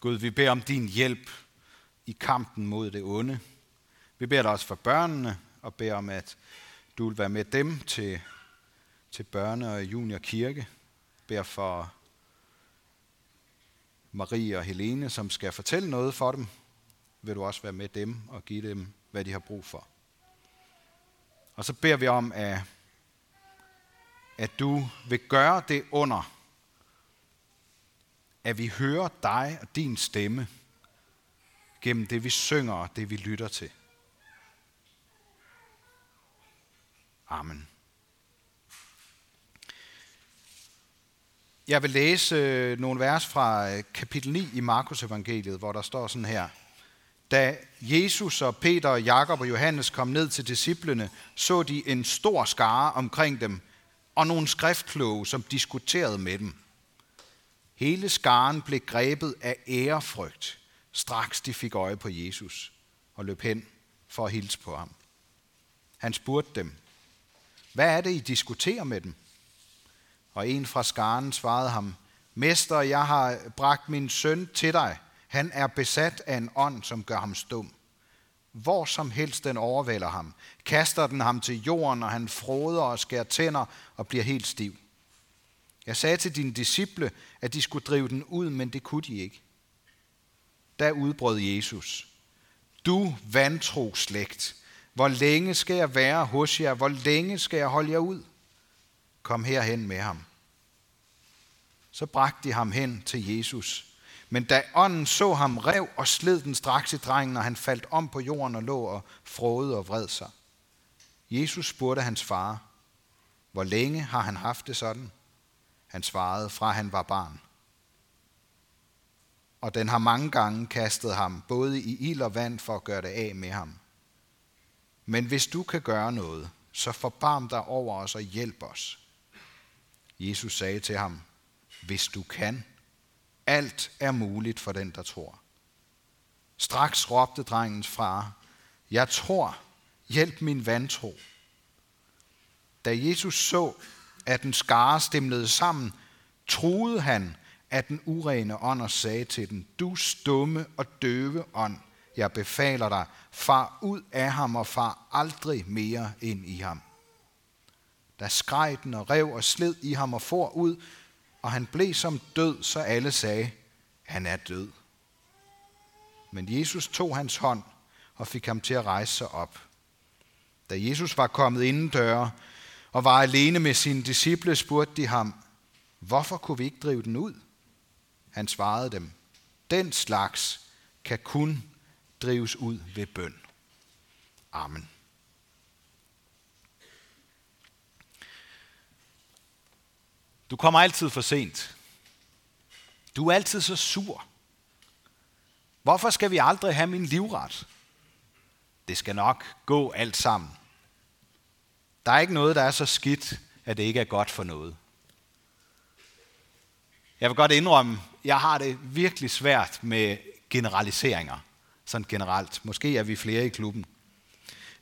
Gud, vi beder om din hjælp i kampen mod det onde. Vi beder dig også for børnene og beder om, at du vil være med dem til, til børne- og juniorkirke. Beder for Marie og Helene, som skal fortælle noget for dem. Vil du også være med dem og give dem, hvad de har brug for. Og så beder vi om, at, at du vil gøre det under, at vi hører dig og din stemme gennem det, vi synger og det, vi lytter til. Amen. Jeg vil læse øh, nogle vers fra øh, kapitel 9 i Markus evangeliet, hvor der står sådan her. Da Jesus og Peter og Jakob og Johannes kom ned til disciplene, så de en stor skare omkring dem og nogle skriftkloge, som diskuterede med dem. Hele skaren blev grebet af ærefrygt, straks de fik øje på Jesus og løb hen for at hilse på ham. Han spurgte dem, hvad er det, I diskuterer med dem? Og en fra skaren svarede ham, Mester, jeg har bragt min søn til dig. Han er besat af en ånd, som gør ham stum. Hvor som helst den overvælder ham, kaster den ham til jorden, og han froder og skærer tænder og bliver helt stiv. Jeg sagde til dine disciple, at de skulle drive den ud, men det kunne de ikke. Da udbrød Jesus. Du vantro slægt, hvor længe skal jeg være hos jer? Hvor længe skal jeg holde jer ud? Kom herhen med ham. Så bragte de ham hen til Jesus. Men da ånden så ham, rev og sled den straks i drengen, og han faldt om på jorden og lå og frode og vred sig. Jesus spurgte hans far, hvor længe har han haft det sådan? Han svarede, fra han var barn. Og den har mange gange kastet ham, både i ild og vand, for at gøre det af med ham. Men hvis du kan gøre noget, så forbarm dig over os og hjælp os. Jesus sagde til ham, hvis du kan, alt er muligt for den, der tror. Straks råbte drengens far, jeg tror, hjælp min vantro. Da Jesus så, at den skare stemlede sammen, troede han, at den urene ånd og sagde til den, du stumme og døve ånd, jeg befaler dig, far ud af ham og far aldrig mere ind i ham. Da skreg den og rev og sled i ham og for ud, og han blev som død, så alle sagde, han er død. Men Jesus tog hans hånd og fik ham til at rejse sig op. Da Jesus var kommet inden døre og var alene med sine disciple, spurgte de ham, hvorfor kunne vi ikke drive den ud? Han svarede dem, den slags kan kun drives ud ved bøn. Amen. Du kommer altid for sent. Du er altid så sur. Hvorfor skal vi aldrig have min livret? Det skal nok gå alt sammen. Der er ikke noget, der er så skidt, at det ikke er godt for noget. Jeg vil godt indrømme, jeg har det virkelig svært med generaliseringer sådan generelt. Måske er vi flere i klubben.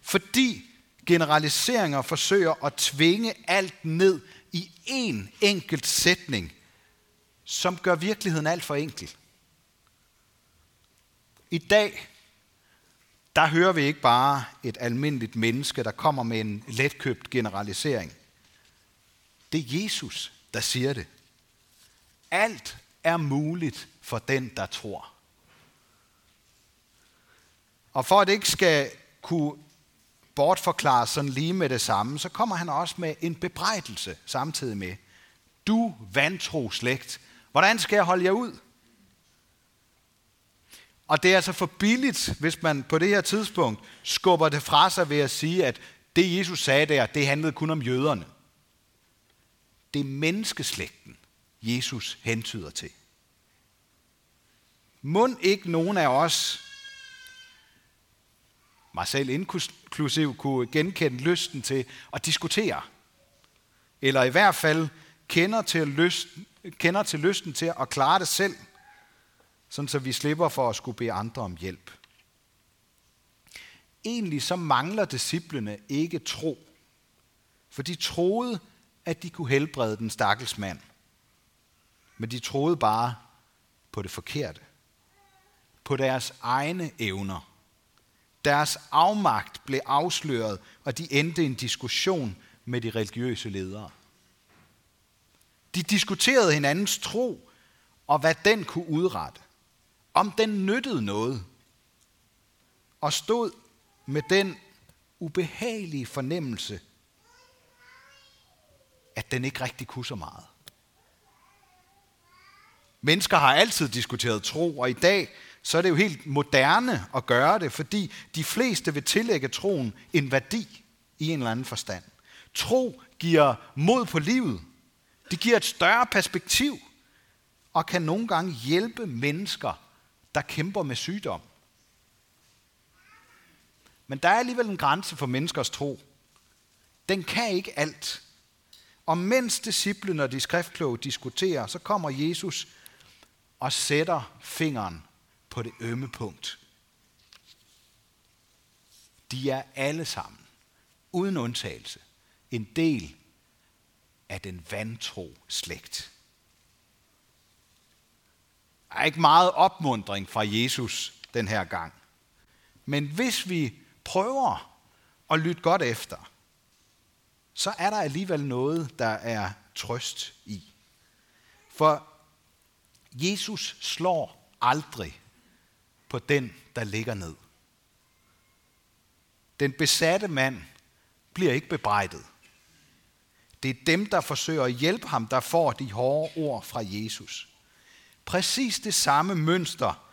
Fordi generaliseringer forsøger at tvinge alt ned i én enkelt sætning, som gør virkeligheden alt for enkel. I dag, der hører vi ikke bare et almindeligt menneske, der kommer med en letkøbt generalisering. Det er Jesus, der siger det. Alt er muligt for den, der tror. Og for at det ikke skal kunne bortforklare sådan lige med det samme, så kommer han også med en bebrejdelse samtidig med. Du vantro slægt, hvordan skal jeg holde jer ud? Og det er altså for billigt, hvis man på det her tidspunkt skubber det fra sig ved at sige, at det Jesus sagde der, det handlede kun om jøderne. Det er menneskeslægten, Jesus hentyder til. Mund ikke nogen af os mig selv inklusiv, kunne genkende lysten til at diskutere. Eller i hvert fald kender til, lysten, kender til lysten til at klare det selv, sådan så vi slipper for at skulle bede andre om hjælp. Egentlig så mangler disciplene ikke tro, for de troede, at de kunne helbrede den stakkels mand. Men de troede bare på det forkerte. på deres egne evner. Deres afmagt blev afsløret, og de endte en diskussion med de religiøse ledere. De diskuterede hinandens tro, og hvad den kunne udrette. Om den nyttede noget. Og stod med den ubehagelige fornemmelse, at den ikke rigtig kunne så meget. Mennesker har altid diskuteret tro, og i dag så er det jo helt moderne at gøre det, fordi de fleste vil tillægge troen en værdi i en eller anden forstand. Tro giver mod på livet. Det giver et større perspektiv og kan nogle gange hjælpe mennesker, der kæmper med sygdom. Men der er alligevel en grænse for menneskers tro. Den kan ikke alt. Og mens disciplene og de skriftkloge diskuterer, så kommer Jesus og sætter fingeren på det ømme punkt. De er alle sammen, uden undtagelse, en del af den vantro slægt. Der er ikke meget opmundring fra Jesus den her gang. Men hvis vi prøver at lytte godt efter, så er der alligevel noget, der er trøst i. For Jesus slår aldrig på den, der ligger ned. Den besatte mand bliver ikke bebrejdet. Det er dem, der forsøger at hjælpe ham, der får de hårde ord fra Jesus. Præcis det samme mønster,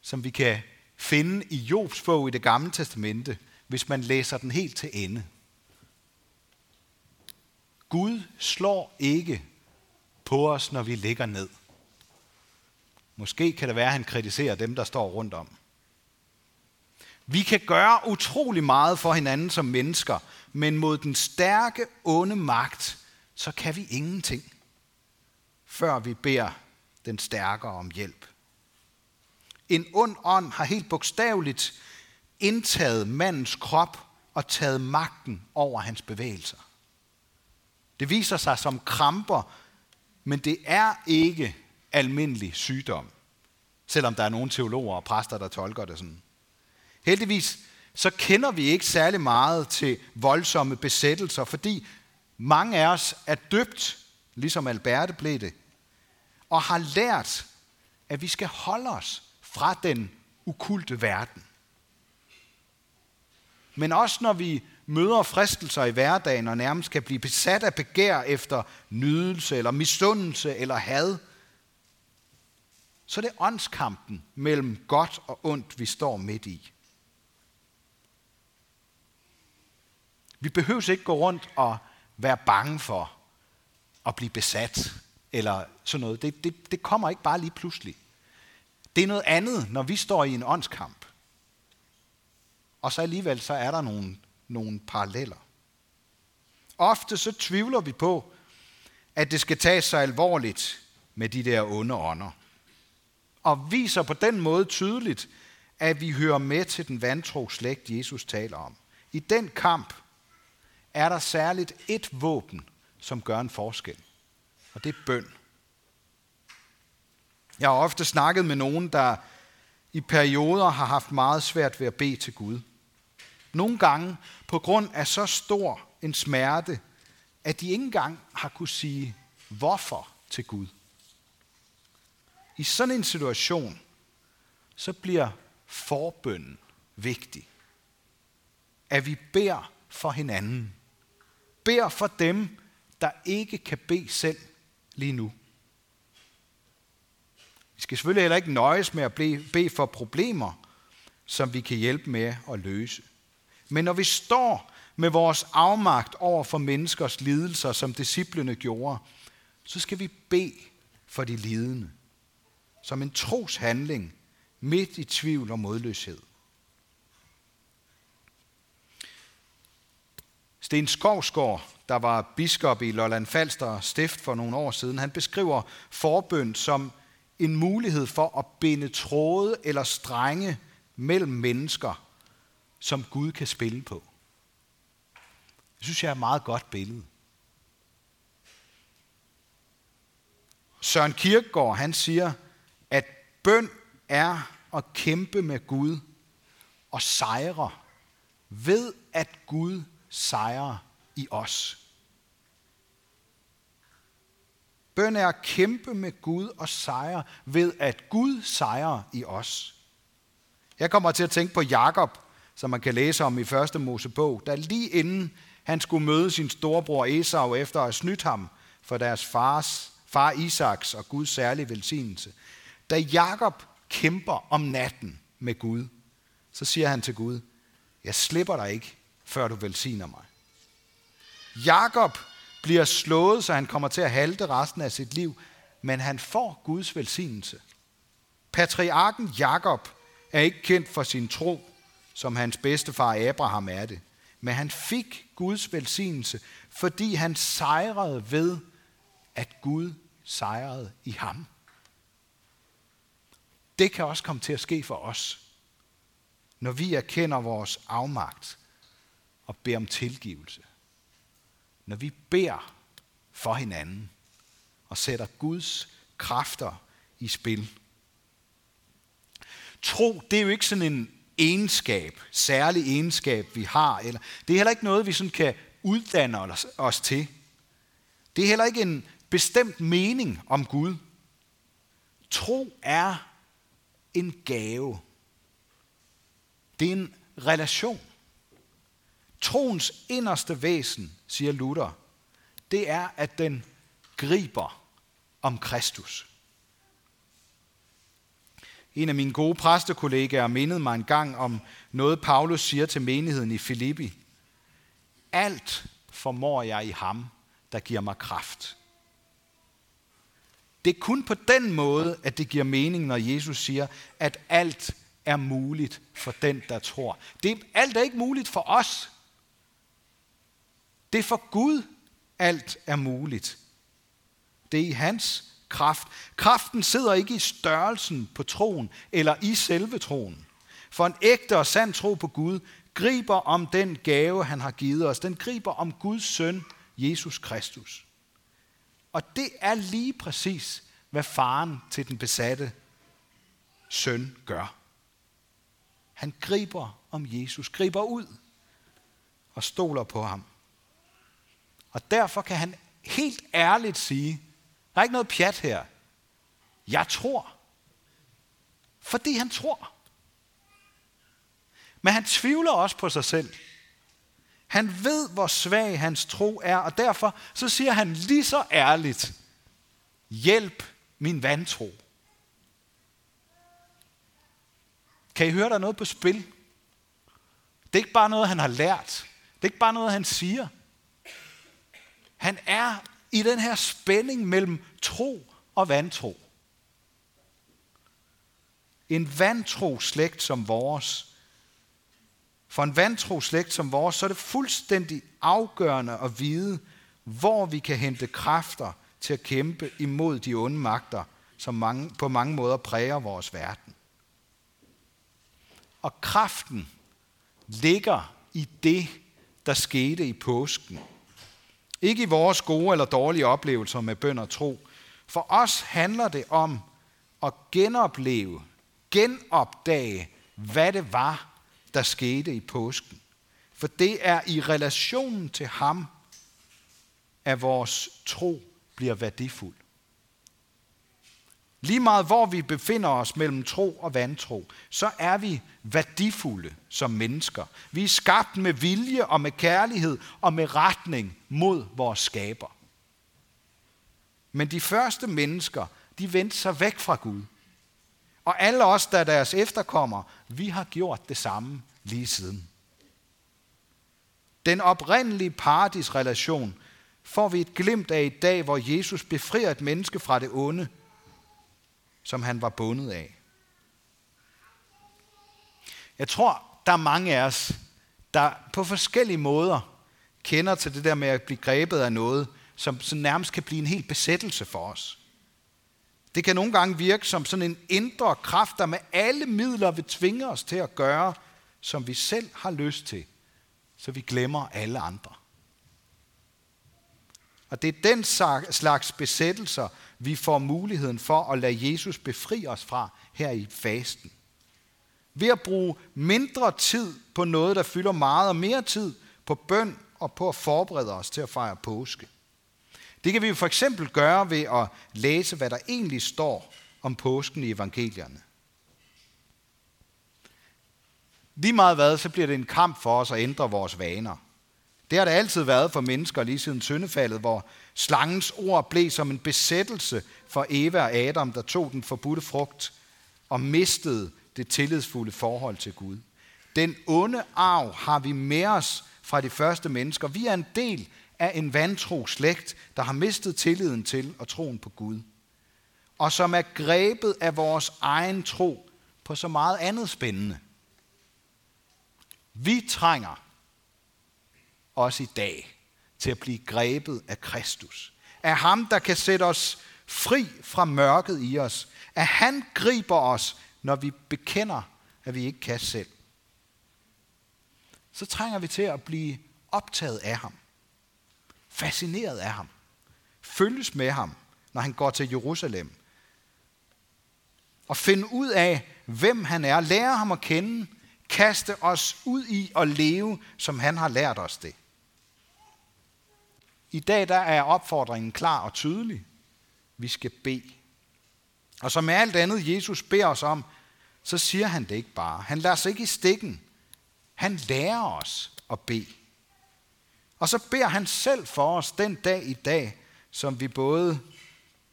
som vi kan finde i Jobs bog i det gamle testamente, hvis man læser den helt til ende. Gud slår ikke på os, når vi ligger ned. Måske kan det være, at han kritiserer dem, der står rundt om. Vi kan gøre utrolig meget for hinanden som mennesker, men mod den stærke, onde magt, så kan vi ingenting, før vi beder den stærkere om hjælp. En ond ånd har helt bogstaveligt indtaget mandens krop og taget magten over hans bevægelser. Det viser sig som kramper, men det er ikke almindelig sygdom. Selvom der er nogle teologer og præster, der tolker det sådan. Heldigvis så kender vi ikke særlig meget til voldsomme besættelser, fordi mange af os er døbt, ligesom Alberte blev det, og har lært, at vi skal holde os fra den ukulte verden. Men også når vi møder fristelser i hverdagen og nærmest kan blive besat af begær efter nydelse eller misundelse eller had, så det er åndskampen mellem godt og ondt, vi står midt i. Vi behøver ikke gå rundt og være bange for at blive besat eller sådan noget. Det, det, det kommer ikke bare lige pludselig. Det er noget andet, når vi står i en åndskamp. Og så alligevel så er der nogle, nogle paralleller. Ofte så tvivler vi på, at det skal tages så alvorligt med de der onde ånder og viser på den måde tydeligt, at vi hører med til den vantro slægt, Jesus taler om. I den kamp er der særligt et våben, som gør en forskel, og det er bøn. Jeg har ofte snakket med nogen, der i perioder har haft meget svært ved at bede til Gud. Nogle gange på grund af så stor en smerte, at de ikke engang har kunne sige hvorfor til Gud. I sådan en situation, så bliver forbønnen vigtig. At vi beder for hinanden. Beder for dem, der ikke kan bede selv lige nu. Vi skal selvfølgelig heller ikke nøjes med at bede for problemer, som vi kan hjælpe med at løse. Men når vi står med vores afmagt over for menneskers lidelser, som disciplene gjorde, så skal vi bede for de lidende som en troshandling midt i tvivl og modløshed. Sten Skovsgaard, der var biskop i Lolland Falster stift for nogle år siden, han beskriver forbøn som en mulighed for at binde tråde eller strenge mellem mennesker, som Gud kan spille på. Det synes jeg er et meget godt billede. Søren Kierkegaard, han siger, at Bøn er at kæmpe med Gud og sejre ved at Gud sejrer i os. Bøn er at kæmpe med Gud og sejre ved at Gud sejrer i os. Jeg kommer til at tænke på Jakob, som man kan læse om i første Mosebog, der lige inden han skulle møde sin storebror Esau efter at have snydt ham for deres fars, far Isaks og Guds særlige velsignelse. Da Jakob kæmper om natten med Gud, så siger han til Gud, jeg slipper dig ikke, før du velsigner mig. Jakob bliver slået, så han kommer til at halte resten af sit liv, men han får Guds velsignelse. Patriarken Jakob er ikke kendt for sin tro, som hans bedstefar Abraham er det. Men han fik Guds velsignelse, fordi han sejrede ved, at Gud sejrede i ham. Det kan også komme til at ske for os, når vi erkender vores afmagt og beder om tilgivelse. Når vi beder for hinanden og sætter Guds kræfter i spil. Tro, det er jo ikke sådan en egenskab, særlig egenskab, vi har. Eller, det er heller ikke noget, vi sådan kan uddanne os, os til. Det er heller ikke en bestemt mening om Gud. Tro er en gave. Det er en relation. Troens inderste væsen, siger Luther, det er, at den griber om Kristus. En af mine gode præstekollegaer mindede mig en gang om noget, Paulus siger til menigheden i Filippi. Alt formår jeg i ham, der giver mig kraft. Det er kun på den måde, at det giver mening, når Jesus siger, at alt er muligt for den, der tror. Det, alt er ikke muligt for os. Det er for Gud, alt er muligt. Det er i hans kraft. Kraften sidder ikke i størrelsen på troen eller i selve troen. For en ægte og sand tro på Gud griber om den gave, han har givet os. Den griber om Guds søn, Jesus Kristus. Og det er lige præcis, hvad faren til den besatte søn gør. Han griber om Jesus, griber ud og stoler på ham. Og derfor kan han helt ærligt sige, der er ikke noget pjat her. Jeg tror. Fordi han tror. Men han tvivler også på sig selv. Han ved, hvor svag hans tro er, og derfor så siger han lige så ærligt, hjælp min vantro. Kan I høre, der er noget på spil? Det er ikke bare noget, han har lært. Det er ikke bare noget, han siger. Han er i den her spænding mellem tro og vantro. En vantro slægt som vores, for en vantro slægt som vores, så er det fuldstændig afgørende at vide, hvor vi kan hente kræfter til at kæmpe imod de onde magter, som mange, på mange måder præger vores verden. Og kraften ligger i det, der skete i påsken – ikke i vores gode eller dårlige oplevelser med bøn og tro. For os handler det om at genopleve, genopdage, hvad det var, der skete i påsken. For det er i relationen til ham, at vores tro bliver værdifuld. Lige meget hvor vi befinder os mellem tro og vantro, så er vi værdifulde som mennesker. Vi er skabt med vilje og med kærlighed og med retning mod vores skaber. Men de første mennesker, de vendte sig væk fra Gud. Og alle os, der er deres efterkommer, vi har gjort det samme lige siden. Den oprindelige paradisrelation får vi et glimt af i dag, hvor Jesus befrier et menneske fra det onde – som han var bundet af. Jeg tror, der er mange af os, der på forskellige måder kender til det der med at blive grebet af noget, som så nærmest kan blive en helt besættelse for os. Det kan nogle gange virke som sådan en indre kraft, der med alle midler vil tvinge os til at gøre, som vi selv har lyst til, så vi glemmer alle andre. Og det er den slags besættelser, vi får muligheden for at lade Jesus befri os fra her i fasten. Ved at bruge mindre tid på noget, der fylder meget, og mere tid på bøn og på at forberede os til at fejre påske. Det kan vi for eksempel gøre ved at læse, hvad der egentlig står om påsken i evangelierne. Lige meget hvad, så bliver det en kamp for os at ændre vores vaner. Det har det altid været for mennesker lige siden syndefaldet, hvor slangens ord blev som en besættelse for Eva og Adam, der tog den forbudte frugt og mistede det tillidsfulde forhold til Gud. Den onde arv har vi med os fra de første mennesker. Vi er en del af en vantro slægt, der har mistet tilliden til og troen på Gud. Og som er grebet af vores egen tro på så meget andet spændende. Vi trænger også i dag til at blive grebet af Kristus. Af ham, der kan sætte os fri fra mørket i os. At han griber os, når vi bekender, at vi ikke kan selv. Så trænger vi til at blive optaget af ham. Fascineret af ham. Følges med ham, når han går til Jerusalem. Og finde ud af, hvem han er. Lære ham at kende. Kaste os ud i at leve, som han har lært os det. I dag der er opfordringen klar og tydelig. Vi skal bede. Og som med alt andet, Jesus beder os om, så siger han det ikke bare. Han lader sig ikke i stikken. Han lærer os at bede. Og så beder han selv for os den dag i dag, som vi både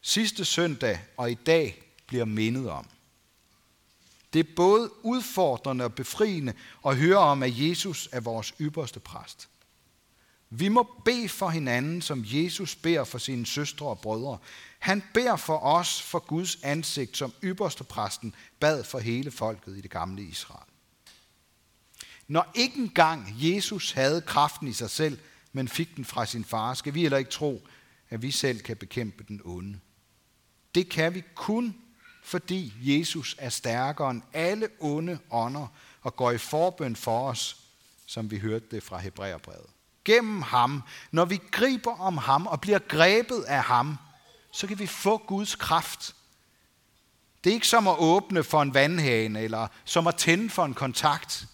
sidste søndag og i dag bliver mindet om. Det er både udfordrende og befriende at høre om, at Jesus er vores ypperste præst. Vi må bede for hinanden, som Jesus beder for sine søstre og brødre. Han beder for os for Guds ansigt, som ypperste præsten bad for hele folket i det gamle Israel. Når ikke engang Jesus havde kraften i sig selv, men fik den fra sin far, skal vi heller ikke tro, at vi selv kan bekæmpe den onde. Det kan vi kun, fordi Jesus er stærkere end alle onde ånder og går i forbøn for os, som vi hørte det fra Hebræerbrevet gennem ham, når vi griber om ham og bliver grebet af ham, så kan vi få Guds kraft. Det er ikke som at åbne for en vandhane eller som at tænde for en kontakt.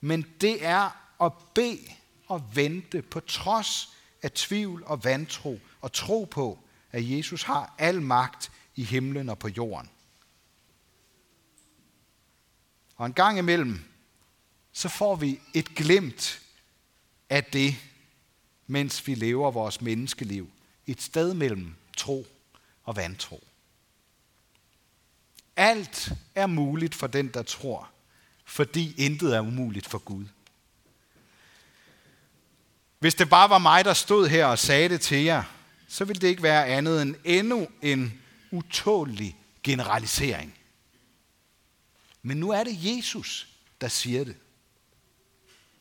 Men det er at bede og vente på trods af tvivl og vantro og tro på, at Jesus har al magt i himlen og på jorden. Og en gang imellem, så får vi et glimt af det, mens vi lever vores menneskeliv. Et sted mellem tro og vantro. Alt er muligt for den, der tror, fordi intet er umuligt for Gud. Hvis det bare var mig, der stod her og sagde det til jer, så ville det ikke være andet end endnu en utålig generalisering. Men nu er det Jesus, der siger det.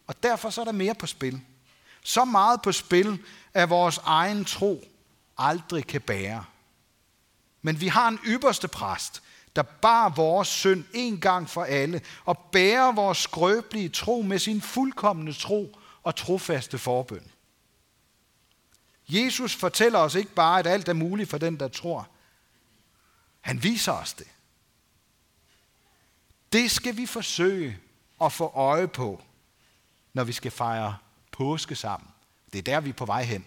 Og derfor så er der mere på spil. Så meget på spil, at vores egen tro aldrig kan bære. Men vi har en ypperste præst, der bar vores synd en gang for alle, og bærer vores skrøbelige tro med sin fuldkommende tro og trofaste forbøn. Jesus fortæller os ikke bare, at alt er muligt for den, der tror. Han viser os det. Det skal vi forsøge at få øje på når vi skal fejre påske sammen. Det er der, vi er på vej hen.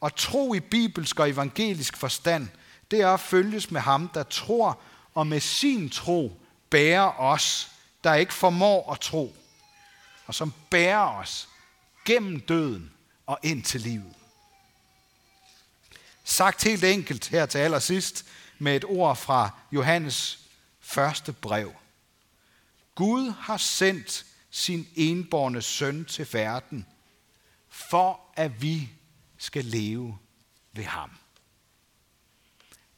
Og tro i bibelsk og evangelisk forstand, det er at følges med ham, der tror og med sin tro bærer os, der ikke formår at tro, og som bærer os gennem døden og ind til livet. Sagt helt enkelt her til allersidst med et ord fra Johannes første brev. Gud har sendt sin enborne søn til verden, for at vi skal leve ved ham.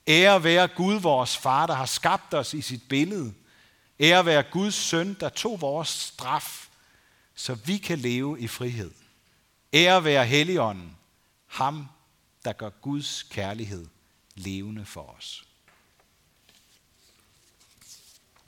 Ære være Gud, vores far, der har skabt os i sit billede. Ære være Guds søn, der tog vores straf, så vi kan leve i frihed. Ære være Helligånden, ham, der gør Guds kærlighed levende for os.